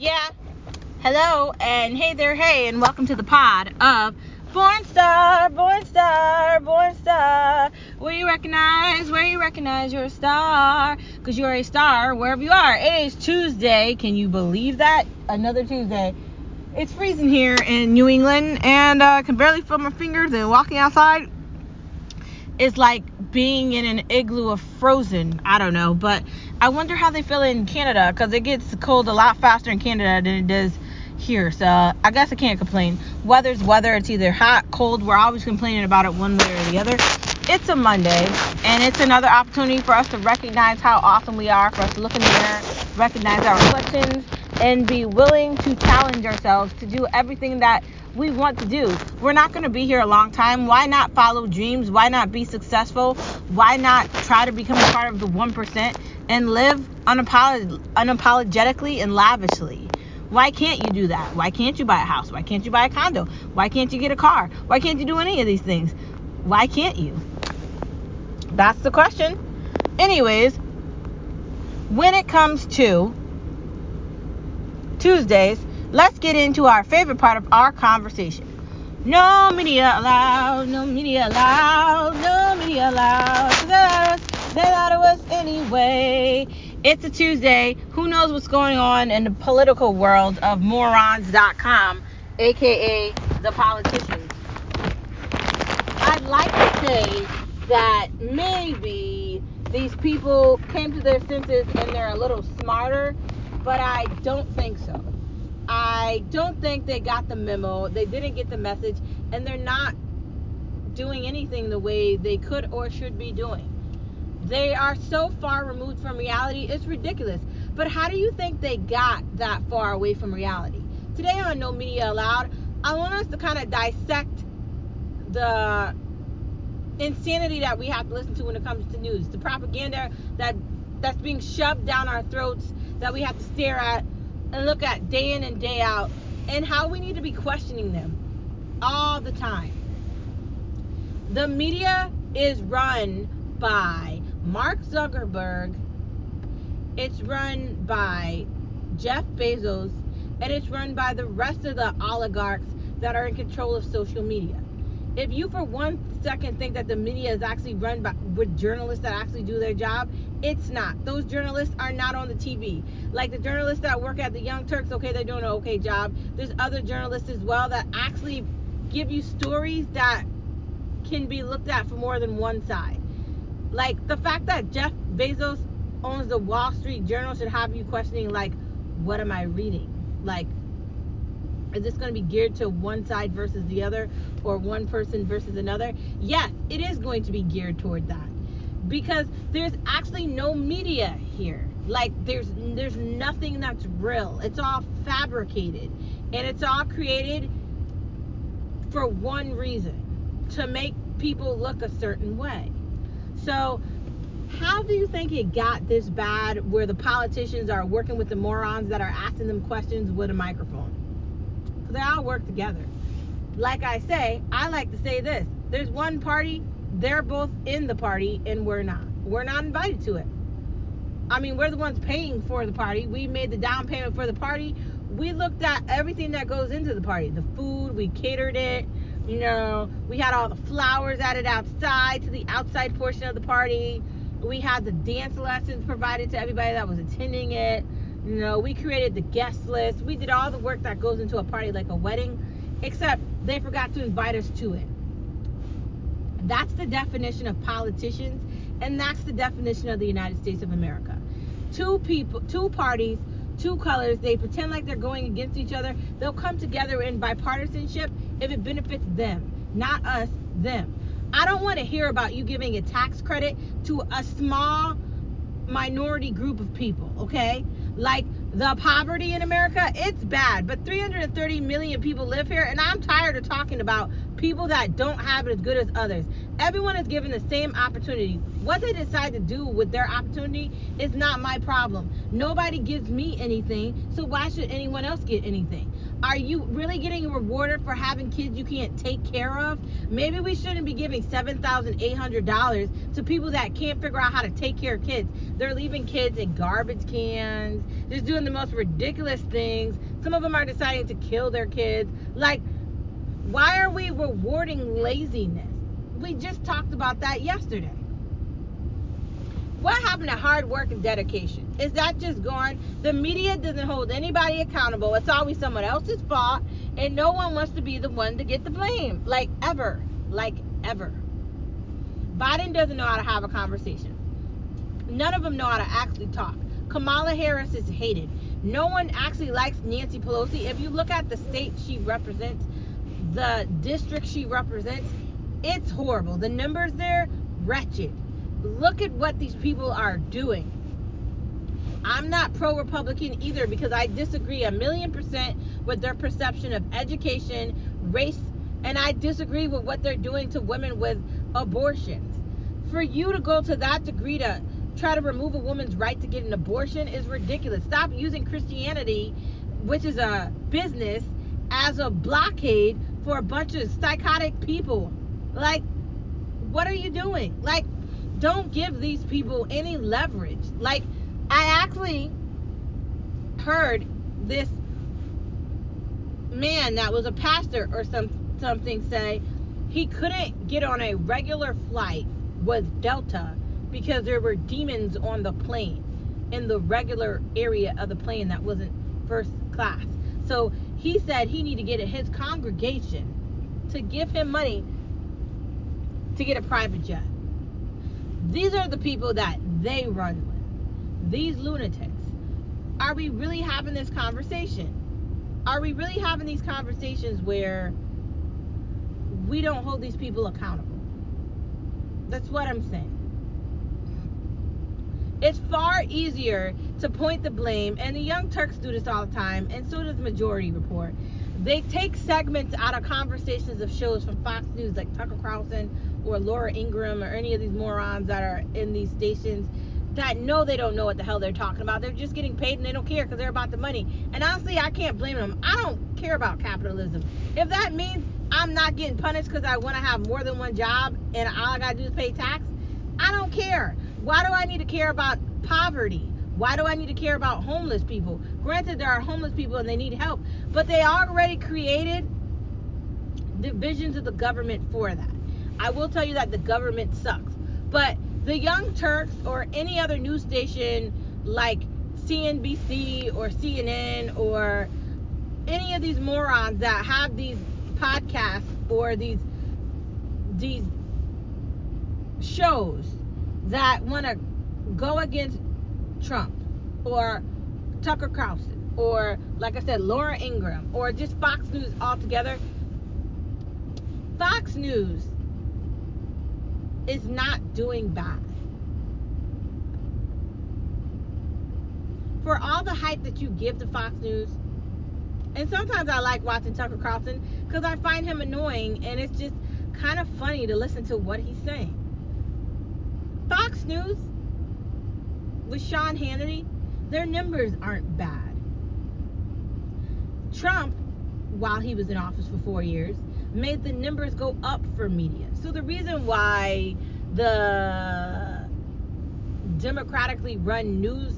Yeah. Hello, and hey there, hey, and welcome to the pod of Born Star, Born Star, Born Star. Where you recognize, where you recognize you're a star, because you're a star wherever you are. It is Tuesday. Can you believe that? Another Tuesday. It's freezing here in New England, and I uh, can barely feel my fingers. And walking outside is like being in an igloo of frozen. I don't know, but I wonder how they feel in Canada because it gets cold a lot faster in Canada than it does here. So I guess I can't complain. Weather's weather. It's either hot, cold. We're always complaining about it one way or the other. It's a Monday, and it's another opportunity for us to recognize how awesome we are, for us to look in the mirror, recognize our reflections, and be willing to challenge ourselves to do everything that we want to do. We're not going to be here a long time. Why not follow dreams? Why not be successful? Why not try to become a part of the 1% and live unapolog- unapologetically and lavishly? Why can't you do that? Why can't you buy a house? Why can't you buy a condo? Why can't you get a car? Why can't you do any of these things? Why can't you? That's the question. Anyways, when it comes to Tuesdays, let's get into our favorite part of our conversation. No media allowed, no media allowed, no media allowed. They us anyway. It's a Tuesday. Who knows what's going on in the political world of morons.com, aka the politicians? I'd like to say that maybe these people came to their senses and they're a little smarter, but I don't think so. I don't think they got the memo. They didn't get the message, and they're not doing anything the way they could or should be doing. They are so far removed from reality, it's ridiculous. But how do you think they got that far away from reality? Today on No Media Allowed, I want us to kind of dissect the insanity that we have to listen to when it comes to news, the propaganda that that's being shoved down our throats that we have to stare at and look at day in and day out and how we need to be questioning them all the time. The media is run by Mark Zuckerberg, it's run by Jeff Bezos, and it's run by the rest of the oligarchs that are in control of social media. If you for one second think that the media is actually run by with journalists that actually do their job, it's not. Those journalists are not on the TV. Like the journalists that work at the Young Turks, okay, they're doing an okay job. There's other journalists as well that actually give you stories that can be looked at from more than one side. Like the fact that Jeff Bezos owns the Wall Street Journal should have you questioning like, what am I reading? Like, is this going to be geared to one side versus the other or one person versus another? Yes, it is going to be geared toward that because there's actually no media here. Like there's there's nothing that's real. It's all fabricated and it's all created for one reason, to make people look a certain way. So, how do you think it got this bad where the politicians are working with the morons that are asking them questions with a microphone? They all work together. Like I say, I like to say this there's one party they're both in the party and we're not. We're not invited to it. I mean, we're the ones paying for the party. We made the down payment for the party. We looked at everything that goes into the party the food, we catered it. You know, we had all the flowers added outside to the outside portion of the party. We had the dance lessons provided to everybody that was attending it. You know, we created the guest list. We did all the work that goes into a party like a wedding, except they forgot to invite us to it. That's the definition of politicians, and that's the definition of the United States of America. Two people, two parties, two colors. They pretend like they're going against each other. They'll come together in bipartisanship if it benefits them, not us, them. I don't want to hear about you giving a tax credit to a small minority group of people, okay? Like the poverty in America, it's bad, but 330 million people live here, and I'm tired of talking about people that don't have it as good as others. Everyone is given the same opportunity. What they decide to do with their opportunity is not my problem. Nobody gives me anything, so why should anyone else get anything? Are you really getting rewarded for having kids you can't take care of? Maybe we shouldn't be giving $7,800 to people that can't figure out how to take care of kids. They're leaving kids in garbage cans, just doing the most ridiculous things. Some of them are deciding to kill their kids. Like, why are we rewarding laziness? We just talked about that yesterday. What happened to hard work and dedication? Is that just gone? The media doesn't hold anybody accountable. It's always someone else's fault, and no one wants to be the one to get the blame. Like ever. Like ever. Biden doesn't know how to have a conversation. None of them know how to actually talk. Kamala Harris is hated. No one actually likes Nancy Pelosi. If you look at the state she represents, the district she represents, it's horrible. The numbers there, wretched look at what these people are doing. I'm not pro Republican either because I disagree a million percent with their perception of education, race, and I disagree with what they're doing to women with abortions. For you to go to that degree to try to remove a woman's right to get an abortion is ridiculous. Stop using Christianity, which is a business, as a blockade for a bunch of psychotic people. Like, what are you doing? Like, don't give these people any leverage. Like, I actually heard this man that was a pastor or some something say he couldn't get on a regular flight with Delta because there were demons on the plane in the regular area of the plane that wasn't first class. So he said he needed to get his congregation to give him money to get a private jet. These are the people that they run with. These lunatics. Are we really having this conversation? Are we really having these conversations where we don't hold these people accountable? That's what I'm saying. It's far easier to point the blame, and the Young Turks do this all the time, and so does the Majority Report. They take segments out of conversations of shows from Fox News, like Tucker Carlson or Laura Ingraham or any of these morons that are in these stations that know they don't know what the hell they're talking about. They're just getting paid and they don't care because they're about the money. And honestly, I can't blame them. I don't care about capitalism. If that means I'm not getting punished because I want to have more than one job and all I got to do is pay tax, I don't care. Why do I need to care about poverty? Why do I need to care about homeless people? Granted, there are homeless people and they need help, but they already created divisions of the government for that. I will tell you that the government sucks. But the Young Turks or any other news station like CNBC or CNN or any of these morons that have these podcasts or these these shows that want to go against Trump or Tucker Carlson or like I said Laura Ingraham or just Fox News altogether Fox News is not doing bad. For all the hype that you give to Fox News, and sometimes I like watching Tucker Carlson because I find him annoying and it's just kind of funny to listen to what he's saying. Fox News with Sean Hannity, their numbers aren't bad. Trump, while he was in office for four years, made the numbers go up for media. So the reason why the democratically run news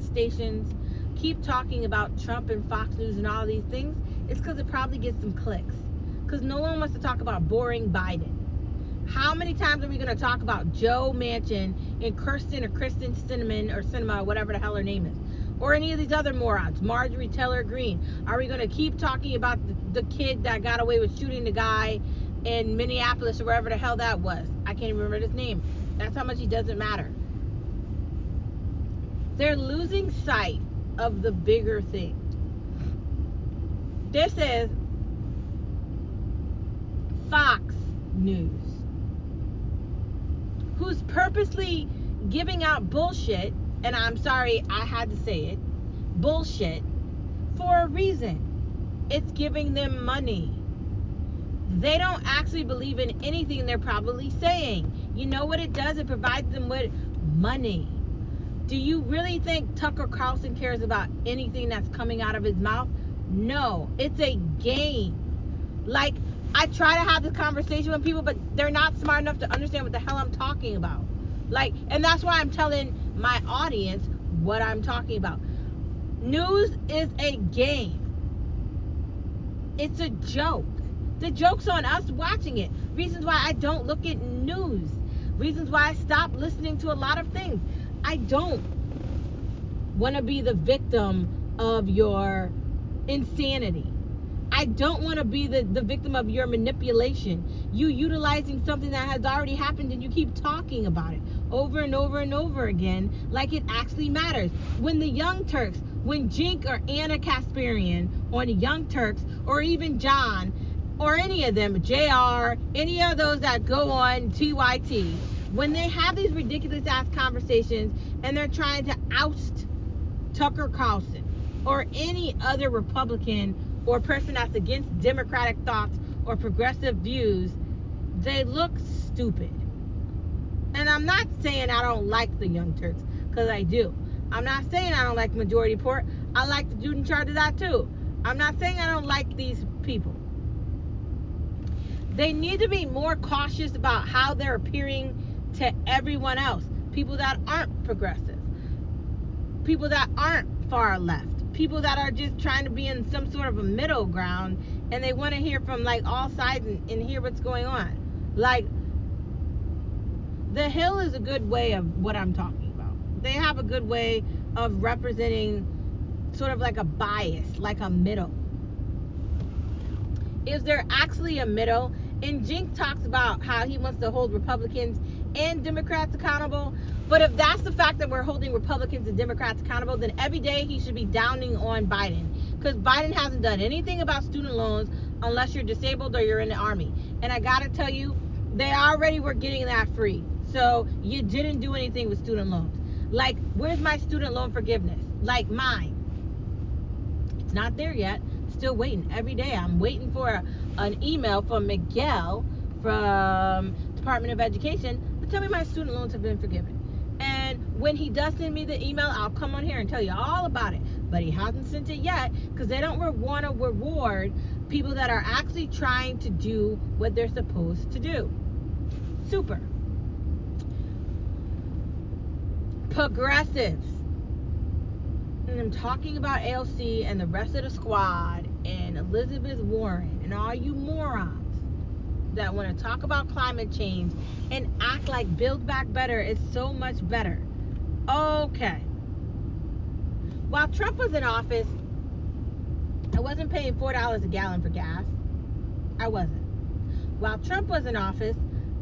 stations keep talking about Trump and Fox News and all these things is because it probably gets some clicks. Because no one wants to talk about boring Biden. How many times are we going to talk about Joe Manchin and Kirsten or Kristen Cinnamon or Cinema, or whatever the hell her name is? Or any of these other morons, Marjorie Taylor Greene? Are we going to keep talking about the, the kid that got away with shooting the guy in Minneapolis or wherever the hell that was? I can't even remember his name. That's how much he doesn't matter. They're losing sight of the bigger thing. This is Fox News who's purposely giving out bullshit, and I'm sorry I had to say it, bullshit, for a reason. It's giving them money. They don't actually believe in anything they're probably saying. You know what it does? It provides them with money. Do you really think Tucker Carlson cares about anything that's coming out of his mouth? No, it's a game. Like, I try to have this conversation with people, but they're not smart enough to understand what the hell I'm talking about. Like, and that's why I'm telling my audience what I'm talking about. News is a game. It's a joke. The joke's on us watching it. Reasons why I don't look at news. Reasons why I stop listening to a lot of things. I don't want to be the victim of your insanity. I don't want to be the, the victim of your manipulation. You utilizing something that has already happened and you keep talking about it over and over and over again like it actually matters. When the Young Turks, when Cenk or Ana Kasparian on the Young Turks, or even John, or any of them, JR, any of those that go on TYT, when they have these ridiculous ass conversations and they're trying to oust Tucker Carlson or any other Republican or a person that's against democratic thoughts or progressive views, they look stupid. And I'm not saying I don't like the Young Turks, because I do. I'm not saying I don't like Majority Report. I like the dude in charge of that too. I'm not saying I don't like these people. They need to be more cautious about how they're appearing to everyone else. People that aren't progressive. People that aren't far left. People that are just trying to be in some sort of a middle ground and they want to hear from like all sides and, and hear what's going on. Like the Hill is a good way of what I'm talking about. They have a good way of representing sort of like a bias, like a middle. Is there actually a middle? And Cenk talks about how he wants to hold Republicans and Democrats accountable. But if that's the fact that we're holding Republicans and Democrats accountable, then every day he should be downing on Biden. Because Biden hasn't done anything about student loans unless you're disabled or you're in the army. And I gotta tell you, they already were getting that free. So you didn't do anything with student loans. Like, where's my student loan forgiveness? Like mine. It's not there yet. Still waiting. Every day I'm waiting for a, an email from Miguel from Department of Education to tell me my student loans have been forgiven. When he does send me the email, I'll come on here and tell you all about it. But he hasn't sent it yet because they don't want to reward people that are actually trying to do what they're supposed to do. Super. progressives. And I'm talking about AOC and the rest of the squad and Elizabeth Warren and all you morons that want to talk about climate change and act like Build Back Better is so much better. Okay. While Trump was in office, I wasn't paying $4 a gallon for gas. I wasn't. While Trump was in office,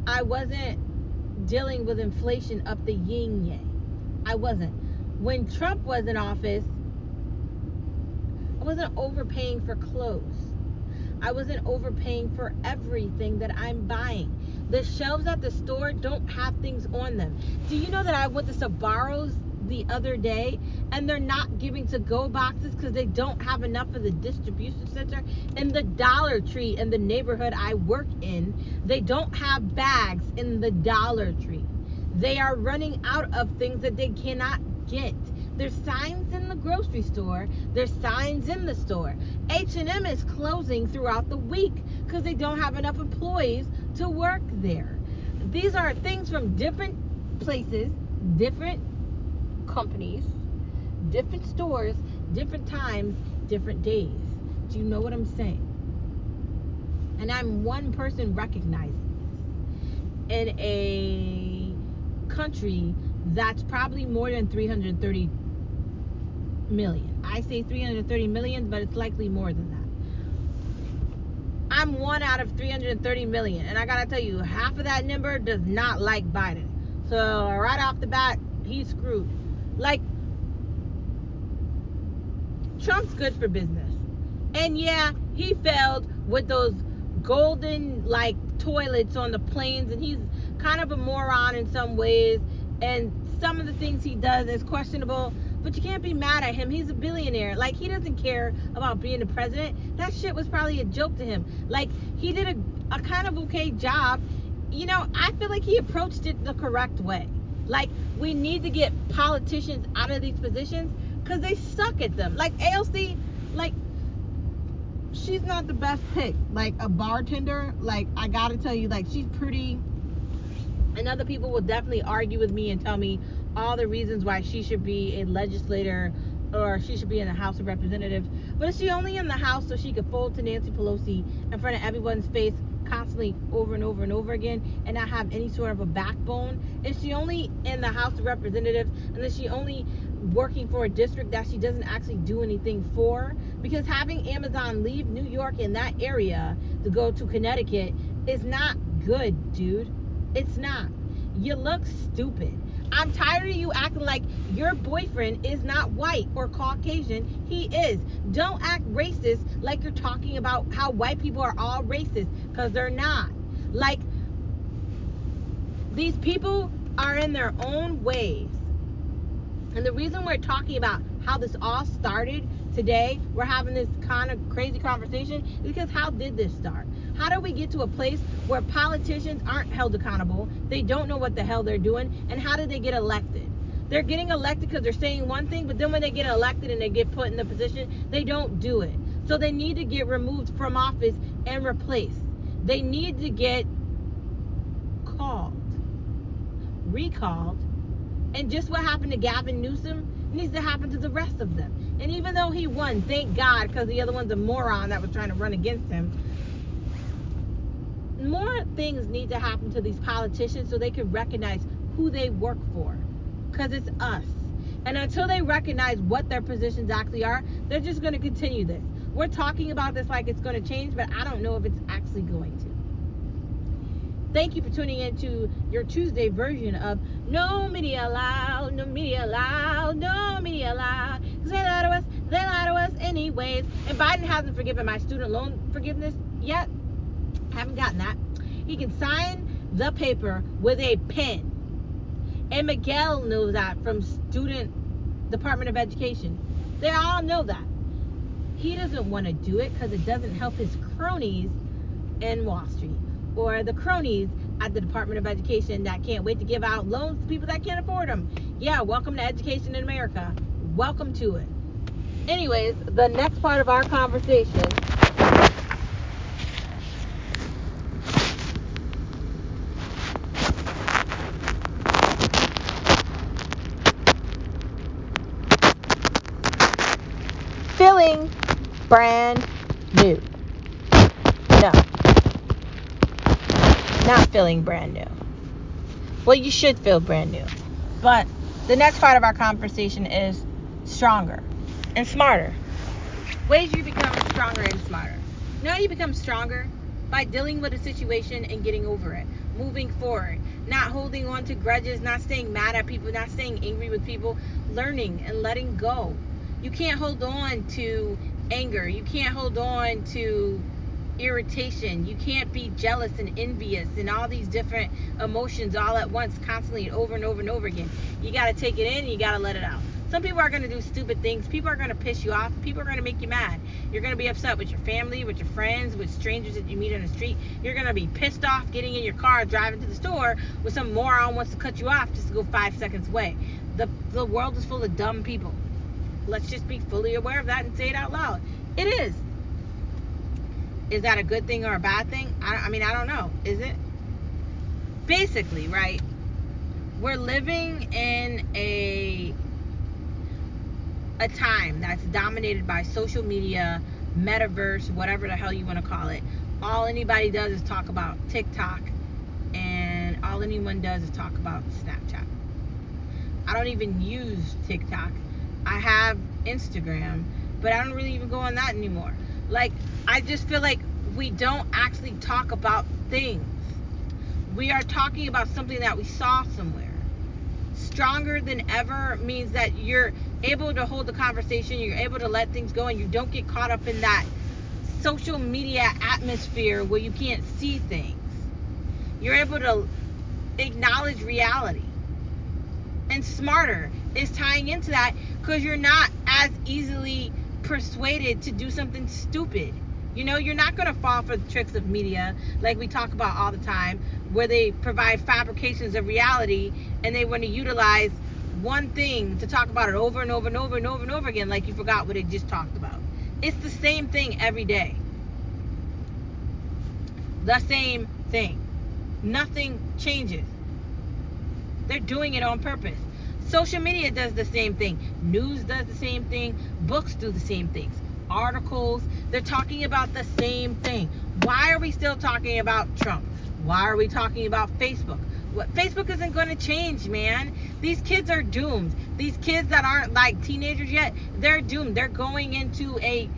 I wasn't dealing with inflation up the yin yang. I wasn't. When Trump was in office, I wasn't overpaying for clothes. I wasn't overpaying for everything that I'm buying. The shelves at the store don't have things on them. Do you know that I went to Sbarro's the other day and they're not giving to go boxes because they don't have enough of the distribution center in the dollar tree in the neighborhood i work in they don't have bags in the dollar tree they are running out of things that they cannot get. There's signs in the grocery store. There's signs in the store. H&M is closing throughout the week because they don't have enough employees to work there. These are things from different places, different companies, different stores, different times, different days. Do you know what I'm saying? And I'm one person recognizing this in a country that's probably more than 330 million. I say 330 million, but it's likely more than that. I'm one out of 330 million, and I gotta tell you, half of that number does not like Biden. So right off the bat, he's screwed. Like Trump's good for business. And yeah, he failed with those golden like toilets on the planes and he's kind of a moron in some ways, and some of the things he does is questionable. But you can't be mad at him. He's a billionaire. Like he doesn't care about being the president. That shit was probably a joke to him. Like he did a, a kind of okay job. You know, I feel like he approached it the correct way. Like we need to get politicians out of these positions because they suck at them. Like AOC, like she's not the best pick. Like a bartender, like I gotta tell you, like she's pretty. And other people will definitely argue with me and tell me all the reasons why she should be a legislator or she should be in the House of Representatives. But is she only in the House so she could fold to Nancy Pelosi in front of everyone's face constantly over and over and over again and not have any sort of a backbone? Is she only in the House of Representatives and is she only working for a district that she doesn't actually do anything for? Because having Amazon leave New York in that area to go to Connecticut is not good, dude. It's not. You look stupid. I'm tired of you acting like your boyfriend is not white or Caucasian. He is. Don't act racist like you're talking about how white people are all racist because they're not. Like, these people are in their own ways. And the reason we're talking about how this all started today, we're having this kind of crazy conversation, is because how did this start? How do we get to a place where politicians aren't held accountable? They don't know what the hell they're doing. And how do they get elected? They're getting elected because they're saying one thing, but then when they get elected and they get put in the position, they don't do it. So they need to get removed from office and replaced. They need to get called, recalled. And just what happened to Gavin Newsom needs to happen to the rest of them. And even though he won, thank God, because the other one's a moron that was trying to run against him more things need to happen to these politicians so they can recognize who they work for because it's us. And until they recognize what their positions actually are they're just going to continue this. We're talking about this like it's going to change but i don't know if it's actually going to. Thank you for tuning in to your tuesday version of no media allowed no media allowed no media allowed. They lie to us they lie to us anyways. And biden hasn't forgiven my student loan forgiveness yet haven't gotten that. He can sign the paper with a pen. And Miguel knows that from student Department of Education. They all know that. He doesn't want to do it because it doesn't help his cronies in Wall Street or the cronies at the Department of Education that can't wait to give out loans to people that can't afford them. Yeah, welcome to education in America. Welcome to it. Anyways, the next part of our conversation feeling brand new. No. Not feeling brand new. Well, you should feel brand new. But the next part of our conversation is stronger and smarter. Ways you become stronger and smarter. You you become stronger? By dealing with a situation and getting over it. Moving forward. Not holding on to grudges, not staying mad at people, not staying angry with people. Learning and letting go you can't hold on to anger. You can't hold on to irritation. You can't be jealous and envious and all these different emotions all at once, constantly and over and over and over again. You got to take it in, you got to let it out. Some people are going to do stupid things. People are going to piss you off. People are going to make you mad. You're going to be upset with your family, with your friends, with strangers that you meet on the street. You're going to be pissed off getting in your car, driving to the store with some moron wants to cut you off just to go five seconds away. The, the world is full of dumb people. Let's just be fully aware of that and say it out loud. It is. Is that a good thing or a bad thing? I, I mean, I don't know. Is it? Basically, right? We're living in a a time that's dominated by social media, metaverse, whatever the hell you want to call it. All anybody does is talk about TikTok, and all anyone does is talk about Snapchat. I don't even use TikTok I have Instagram, but I don't really even go on that anymore. Like, I just feel like we don't actually talk about things. We are talking about something that we saw somewhere. Stronger than ever means that you're able to hold the conversation, you're able to let things go, and you don't get caught up in that social media atmosphere where you can't see things. You're able to acknowledge reality. And smarter is tying into that because you're not as easily persuaded to do something stupid. You know, you're not going to fall for the tricks of media like we talk about all the time, where they provide fabrications of reality and they want to utilize one thing to talk about it over and over and over and over and over again, like you forgot what they just talked about. It's the same thing every day. the same thing. Nothing changes. They're doing it on purpose. Social media does the same thing. News does the same thing. Books do the same things. Articles, they're talking about the same thing. Why are we still talking about Trump? Why are we talking about Facebook? What, Facebook isn't going to change, man. These kids are doomed. These kids that aren't like teenagers yet, they're doomed. They're going into a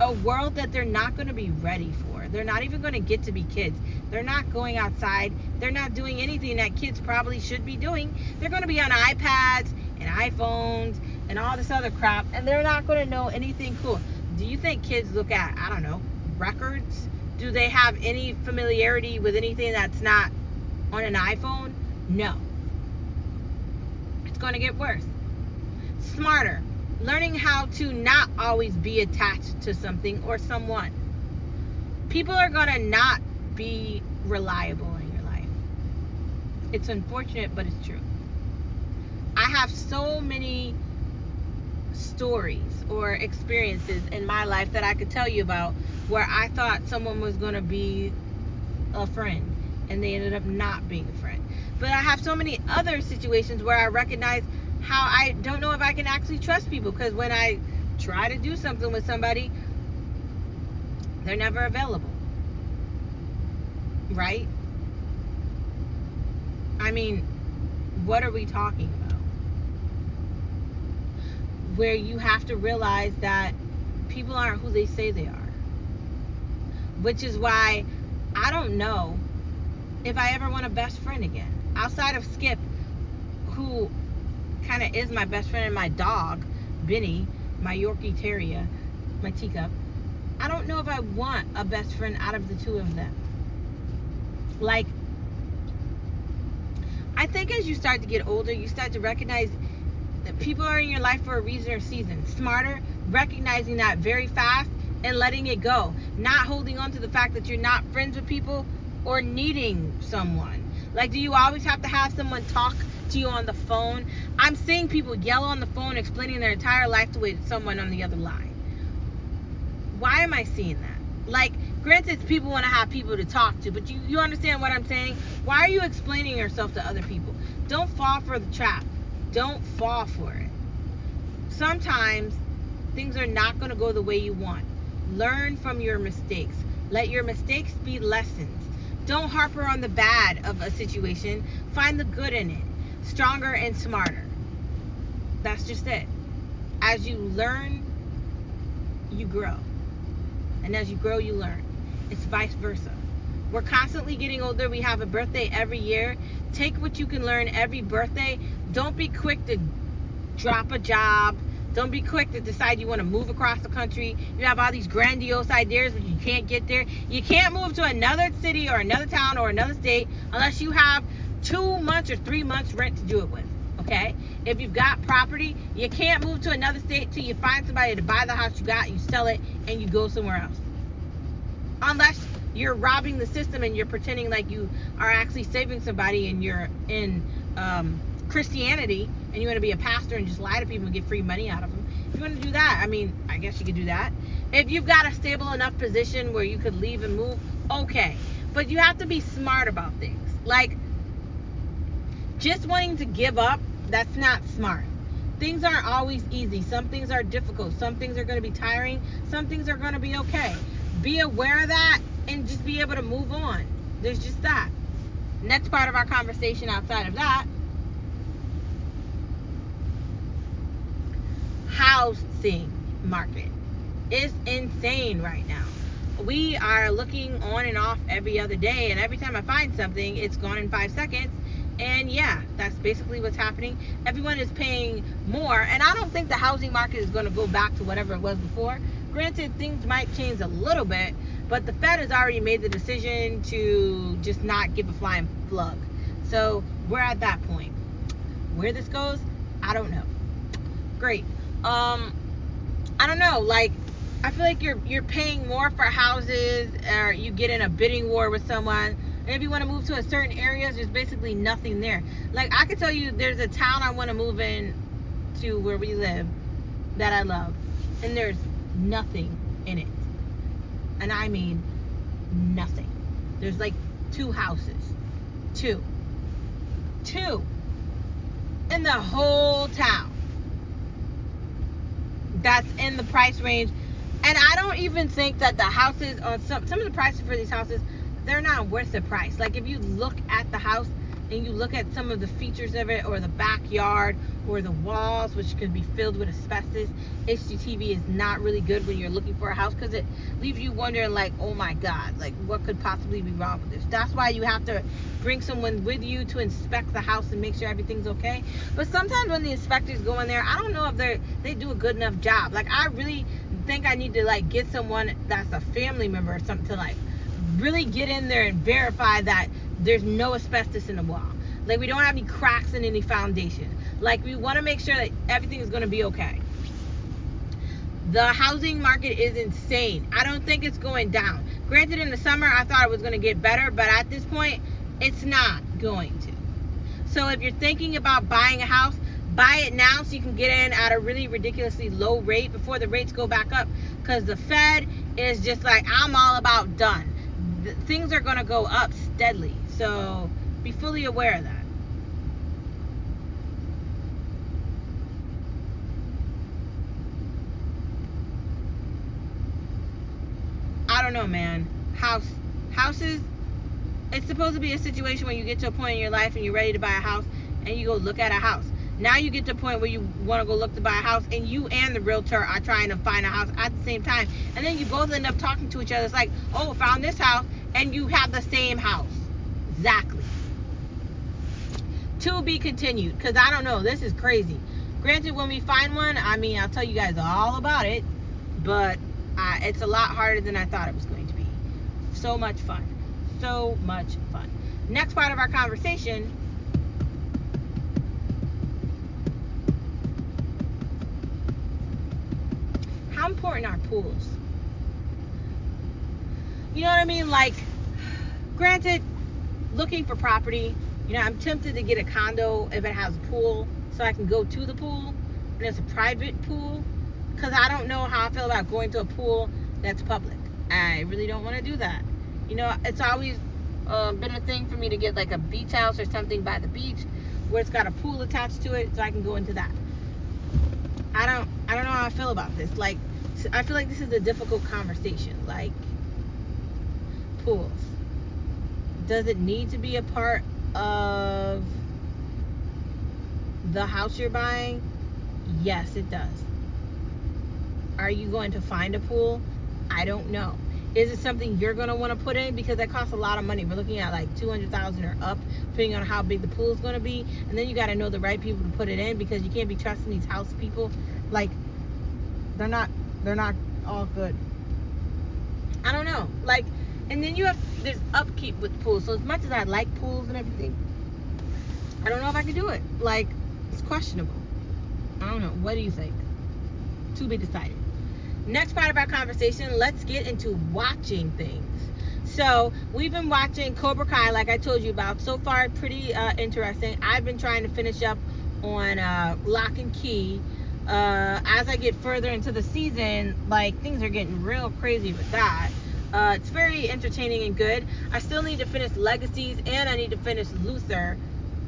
a world that they're not going to be ready for. They're not even going to get to be kids. They're not going outside. They're not doing anything that kids probably should be doing. They're going to be on iPads and iPhones and all this other crap, and they're not going to know anything cool. Do you think kids look at, I don't know, records? Do they have any familiarity with anything that's not on an iPhone? No. It's going to get worse. Smarter learning how to not always be attached to something or someone. People are going to not be reliable in your life. It's unfortunate, but it's true. I have so many stories or experiences in my life that I could tell you about where I thought someone was going to be a friend and they ended up not being a friend. But I have so many other situations where I recognize how I don't know if I can actually trust people because when I try to do something with somebody, they're never available. Right? I mean, what are we talking about? Where you have to realize that people aren't who they say they are. Which is why I don't know if I ever want a best friend again. Outside of Skip, who kind of is my best friend and my dog, Benny, my Yorkie Terrier, my teacup. I don't know if I want a best friend out of the two of them. Like, I think as you start to get older, you start to recognize that people are in your life for a reason or season. Smarter, recognizing that very fast and letting it go. Not holding on to the fact that you're not friends with people or needing someone. Like, do you always have to have someone talk to you on the phone. I'm seeing people yell on the phone explaining their entire life to someone on the other line. Why am I seeing that? Like, granted, people want to have people to talk to, but you, you understand what I'm saying? Why are you explaining yourself to other people? Don't fall for the trap. Don't fall for it. Sometimes things are not going to go the way you want. Learn from your mistakes. Let your mistakes be lessons. Don't harper on the bad of a situation. Find the good in it stronger and smarter. That's just it. As you learn, you grow. And as you grow, you learn. It's vice versa. We're constantly getting older. We have a birthday every year. Take what you can learn every birthday. Don't be quick to drop a job. Don't be quick to decide you want to move across the country. You have all these grandiose ideas, but you can't get there. You can't move to another city or another town or another state unless you have two months or three months rent to do it with. Okay? If you've got property, you can't move to another state till you find somebody to buy the house you got, you sell it, and you go somewhere else. Unless you're robbing the system and you're pretending like you are actually saving somebody and you're in um, Christianity and you want to be a pastor and just lie to people and get free money out of them. If you want to do that, I mean, I guess you could do that. If you've got a stable enough position where you could leave and move, okay. But you have to be smart about things. Like, just wanting to give up, that's not smart. Things aren't always easy. Some things are difficult. Some things are going to be tiring. Some things are going to be okay. Be aware of that and just be able to move on. There's just that. Next part of our conversation outside of that housing market is insane right now. We are looking on and off every other day, and every time I find something, it's gone in five seconds and yeah, that's basically what's happening. Everyone is paying more, and I don't think the housing market is going to go back to whatever it was before. Granted, things might change a little bit, but the Fed has already made the decision to just not give a flying plug. So we're at that point. Where this goes, I don't know. Great. Um, I don't know. Like, I feel like you're you're paying more for houses, or you get in a bidding war with someone if you want to move to a certain area, there's basically nothing there. Like I could tell you, there's a town I want to move in to where we live that I love, and there's nothing in it, and I mean nothing. There's like two houses. Two. Two. In the whole town. That's in the price range. And I don't even think that the houses on some some of the prices for these houses, they're not worth the price. Like if you look at the house and you look at some of the features of it or the backyard or the walls which could be filled with asbestos hgtv is not really good when you're looking for a house because it leaves you wondering like oh my god like what could possibly be wrong with this? That's why you have to bring someone with you to inspect the house and make sure everything's okay. But sometimes when the inspectors go in there i don't know if they they do a good enough job. Like i really think i need to like get someone that's a family member or something to like really get in there and verify that there's no asbestos in the wall. Like we don't have any cracks in any foundation. Like we want to make sure that everything is going to be okay. The housing market is insane. I don't think it's going down. Granted, in the summer I thought it was going to get better, but at this point, it's not going to. So if you're thinking about buying a house, buy it now so you can get in at a really ridiculously low rate before the rates go back up. Because the Fed is just like, I'm all about done. Things are going to go up steadily. So be fully aware of that. I don't know, man. House houses it's supposed to be a situation where you get to a point in your life and you're ready to buy a house and you go look at a house. Now you get to a point where you want to go look to buy a house and you and the realtor are trying to find a house at the same time. And then you both end up talking to each other. It's like, oh, found this house and you have the same house. Exactly. To be continued, because I don't know, this is crazy. Granted, when we find one, I mean, I'll tell you guys all about it, but uh, it's a lot harder than I thought it was going to be. So much fun. So much fun. Next part of our conversation how important are pools? You know what I mean? Like, granted, looking for property. You know, I'm tempted to get a condo if it has a pool so I can go to the pool and it's a private pool because I don't know how I feel about going to a pool that's public. I really don't want to do that. You know, it's always uh, been a thing for me to get like a beach house or something by the beach where it's got a pool attached to it so I can go into that. I don't I don't know how I feel about this. Like I feel like this is a difficult conversation. Like does it need to be a part of the house you're buying? Yes, it does. Are you going to find a pool? I don't know. Is it something you're going to want to put in because that costs a lot of money? We're looking at like 200,000 or up depending on how big the pool is going to be. And then you got to know the right people to put it in because you can't be trusting these house people like they're not they're not all good. I don't know. Like and then you have there's upkeep with pools. So as much as I like pools and everything, I don't know if I can do it. Like it's questionable. I don't know. What do you think? To be decided. Next part of our conversation, let's get into watching things. So we've been watching Cobra Kai, like I told you about. So far, pretty uh, interesting. I've been trying to finish up on uh, Locke and Key. Uh, as I get further into the season, like things are getting real crazy with that. Uh, it's very entertaining and good. I still need to finish Legacies and I need to finish Luther.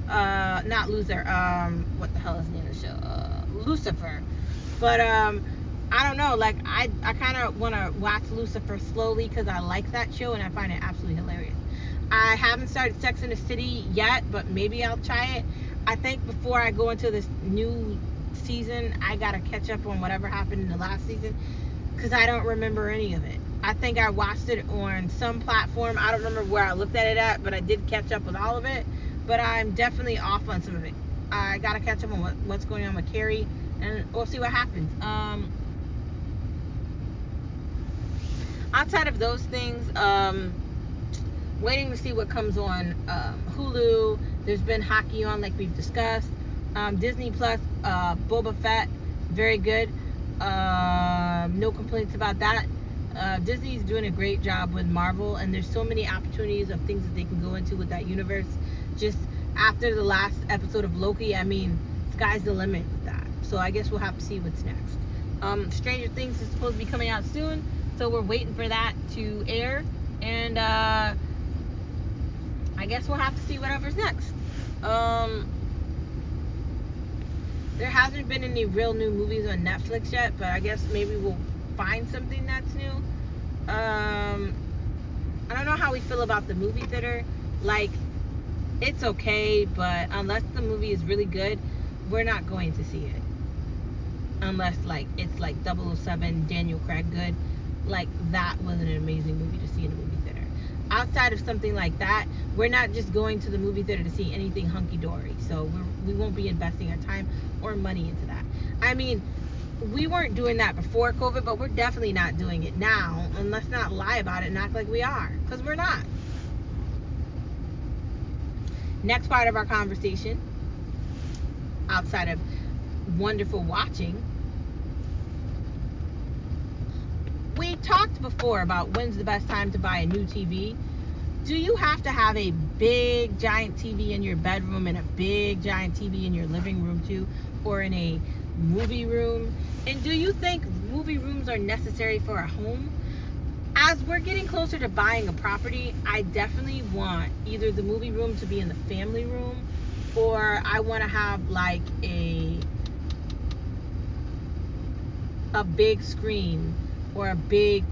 Uh, not Luther. Um, what the hell is the name of the show? Uh, Lucifer. But um, I don't know. Like I, I kind of want to watch Lucifer slowly because I like that show and I find it absolutely hilarious. I haven't started Sex in the City yet, but maybe I'll try it. I think before I go into this new season, I gotta catch up on whatever happened in the last season because I don't remember any of it. I think I watched it on some platform. I don't remember where I looked at it at, but I did catch up with all of it. But I'm definitely off on some of it. I gotta catch up on what, what's going on with Carrie, and we'll see what happens. Um, outside of those things, um, waiting to see what comes on um, Hulu. There's been hockey on, like we've discussed. Um, Disney Plus, uh, Boba Fett, very good. Uh, no complaints about that uh, Disney's doing a great job with Marvel, and there's so many opportunities of things that they can go into with that universe. Just after the last episode of Loki, I mean, sky's the limit with that. So I guess we'll have to see what's next. Um, Stranger Things is supposed to be coming out soon, so we're waiting for that to air. And uh, I guess we'll have to see whatever's next. Um, there hasn't been any real new movies on Netflix yet, but I guess maybe we'll find something that's new. Um, I don't know how we feel about the movie theater. Like, it's okay, but unless the movie is really good, we're not going to see it. Unless, like, it's like 007 Daniel Craig good. Like, that was an amazing movie to see in a movie theater. Outside of something like that, we're not just going to the movie theater to see anything hunky dory. So we're, we won't be investing our time or money into that. I mean, we weren't doing that before COVID, but we're definitely not doing it now. And let's not lie about it and act like we are, because we're not. Next part of our conversation, outside of wonderful watching, we talked before about when's the best time to buy a new TV. Do you have to have a big giant TV in your bedroom and a big giant TV in your living room too, or in a movie room? And do you think movie rooms are necessary for a home? As we're getting closer to buying a property, I definitely want either the movie room to be in the family room or I want to have like a a big screen or a big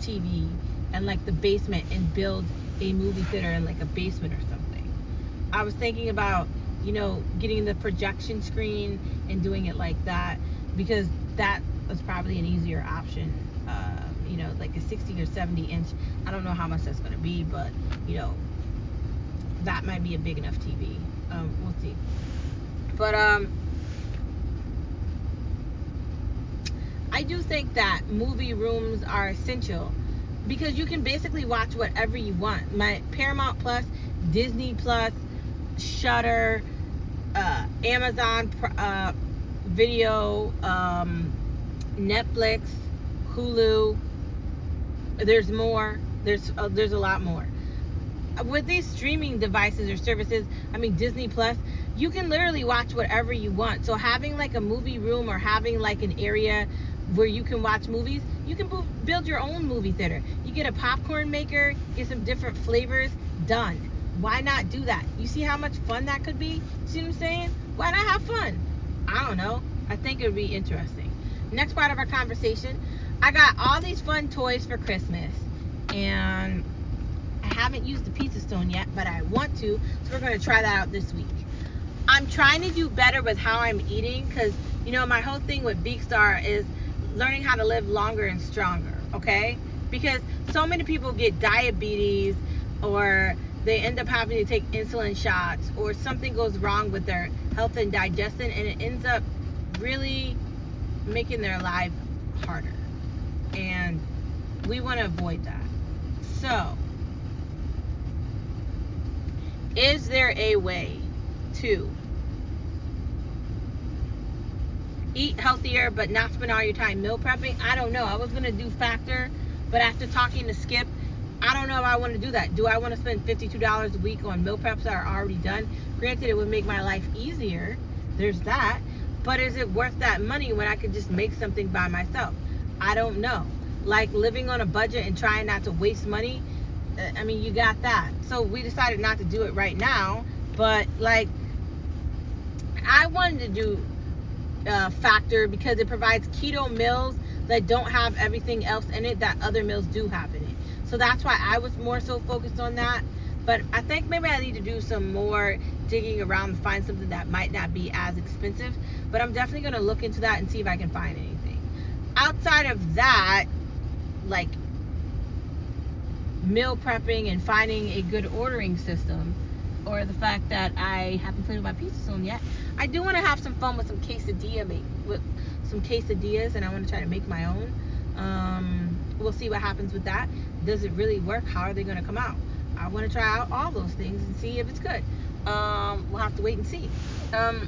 TV and like the basement and build a movie theater in like a basement or something. I was thinking about, you know, getting the projection screen and doing it like that because that was probably an easier option. Uh, you know, like a 60 or 70 inch. I don't know how much that's going to be, but you know, that might be a big enough TV. Um, we'll see. But um, I do think that movie rooms are essential because you can basically watch whatever you want. My Paramount Plus, Disney Plus, Shudder, uh, Amazon uh, Video, um, Netflix, Hulu. There's more. There's uh, there's a lot more. With these streaming devices or services, I mean Disney Plus, you can literally watch whatever you want. So having like a movie room or having like an area where you can watch movies, you can build your own movie theater. You get a popcorn maker, get some different flavors, done. Why not do that? You see how much fun that could be? See what I'm saying? Why not have fun? I don't know. I think it would be interesting. Next part of our conversation, I got all these fun toys for Christmas, and I haven't used the pizza stone yet, but I want to, so we're going to try that out this week. I'm trying to do better with how I'm eating because, you know, my whole thing with Beakstar is learning how to live longer and stronger, okay? Because so many people get diabetes or they end up having to take insulin shots or something goes wrong with their health and digestion and it ends up really making their life harder. And we want to avoid that. So, is there a way to eat healthier but not spend all your time meal prepping? I don't know. I was going to do Factor, but after talking to Skip, I don't know if I want to do that. Do I want to spend $52 a week on meal preps that are already done? Granted, it would make my life easier. There's that. But is it worth that money when I could just make something by myself? I don't know. Like living on a budget and trying not to waste money. Uh, I mean, you got that. So we decided not to do it right now. But like, I wanted to do uh, Factor because it provides keto meals that don't have everything else in it that other meals do have in it. So that's why I was more so focused on that. But I think maybe I need to do some more digging around to find something that might not be as expensive. But I'm definitely going to look into that and see if I can find anything. Outside of that, like meal prepping and finding a good ordering system, or the fact that I haven't played with my pizza stone yet, I do want to have some fun with some quesadilla make with some quesadillas, and I want to try to make my own. Um, we'll see what happens with that. Does it really work? How are they going to come out? I want to try out all those things and see if it's good. Um, we'll have to wait and see. Um,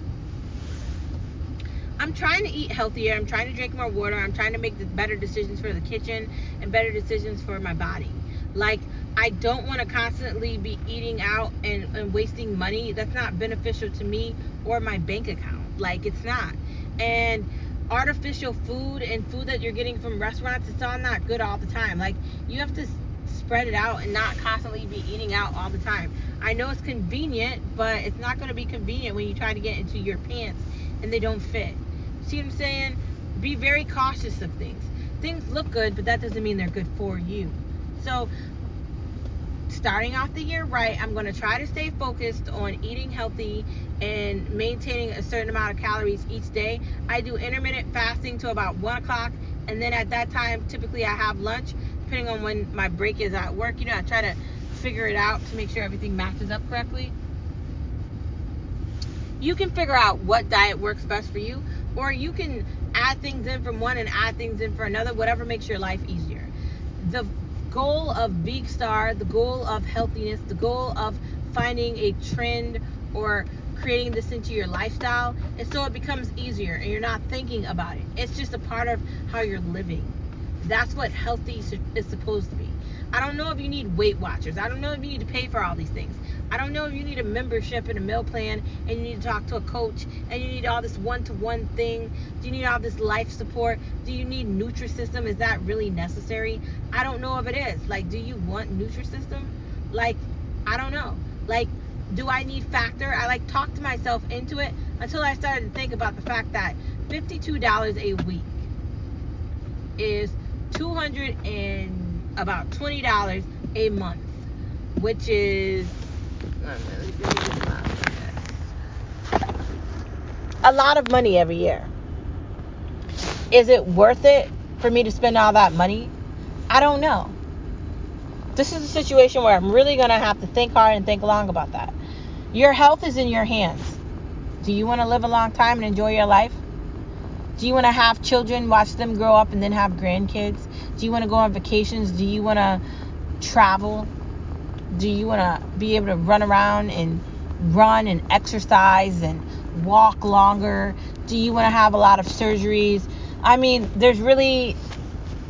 I'm trying to eat healthier. I'm trying to drink more water. I'm trying to make better decisions for the kitchen and better decisions for my body. Like, I don't want to constantly be eating out and, and wasting money. That's not beneficial to me or my bank account. Like, it's not. And artificial food and food that you're getting from restaurants, it's all not good all the time. Like, you have to spread it out and not constantly be eating out all the time. I know it's convenient, but it's not going to be convenient when you try to get into your pants and they don't fit. See what I'm saying? Be very cautious of things. Things look good, but that doesn't mean they're good for you. So, starting off the year right, I'm going to try to stay focused on eating healthy and maintaining a certain amount of calories each day. I do intermittent fasting to about 1 o'clock, and then at that time, typically I have lunch, depending on when my break is at work. You know, I try to figure it out to make sure everything matches up correctly. You can figure out what diet works best for you, or you can add things in from one and add things in for another, whatever makes your life easier. The goal of Big Star, the goal of healthiness, the goal of finding a trend or creating this into your lifestyle And so it becomes easier and you're not thinking about it. It's just a part of how you're living. That's what healthy is supposed to be. I don't know if you need Weight Watchers. I don't know if you need to pay for all these things. I don't know if you need a membership and a meal plan and you need to talk to a coach and you need all this one to one thing. Do you need all this life support? Do you need Nutrisystem? Is that really necessary? I don't know if it is. Like, do you want Nutrisystem? Like, I don't know. Like, do I need Factor? I like talked to myself into it until I started to think about the fact that $52 a week is 200 and about $20 a month, which is a lot of money every year. Is it worth it for me to spend all that money? I don't know. This is a situation where I'm really going to have to think hard and think long about that. Your health is in your hands. Do you want to live a long time and enjoy your life? Do you want to have children, watch them grow up, and then have grandkids? Do you want to go on vacations? Do you want to travel? Do you want to be able to run around and run and exercise and walk longer? Do you want to have a lot of surgeries? I mean, there's really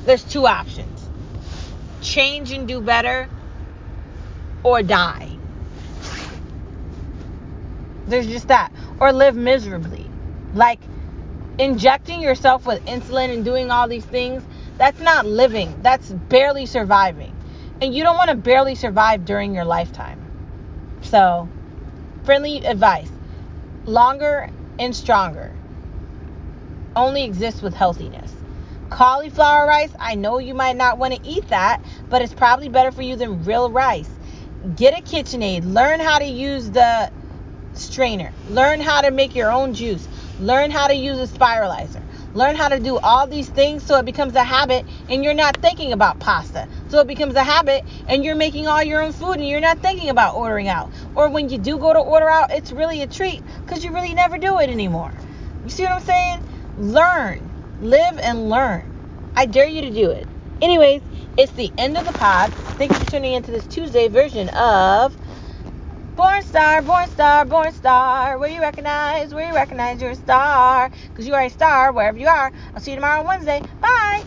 there's two options. Change and do better or die. There's just that or live miserably. Like injecting yourself with insulin and doing all these things that's not living, that's barely surviving. And you don't want to barely survive during your lifetime. So, friendly advice longer and stronger only exists with healthiness. Cauliflower rice, I know you might not want to eat that, but it's probably better for you than real rice. Get a KitchenAid. Learn how to use the strainer. Learn how to make your own juice. Learn how to use a spiralizer. Learn how to do all these things so it becomes a habit and you're not thinking about pasta. So it becomes a habit and you're making all your own food and you're not thinking about ordering out. Or when you do go to order out, it's really a treat because you really never do it anymore. You see what I'm saying? Learn, live and learn. I dare you to do it. Anyways, it's the end of the pod. Thank you for tuning into this Tuesday version of Born star, born star, born star. Where you recognize, where you recognize you're a star. Because you are a star wherever you are. I'll see you tomorrow on Wednesday. Bye.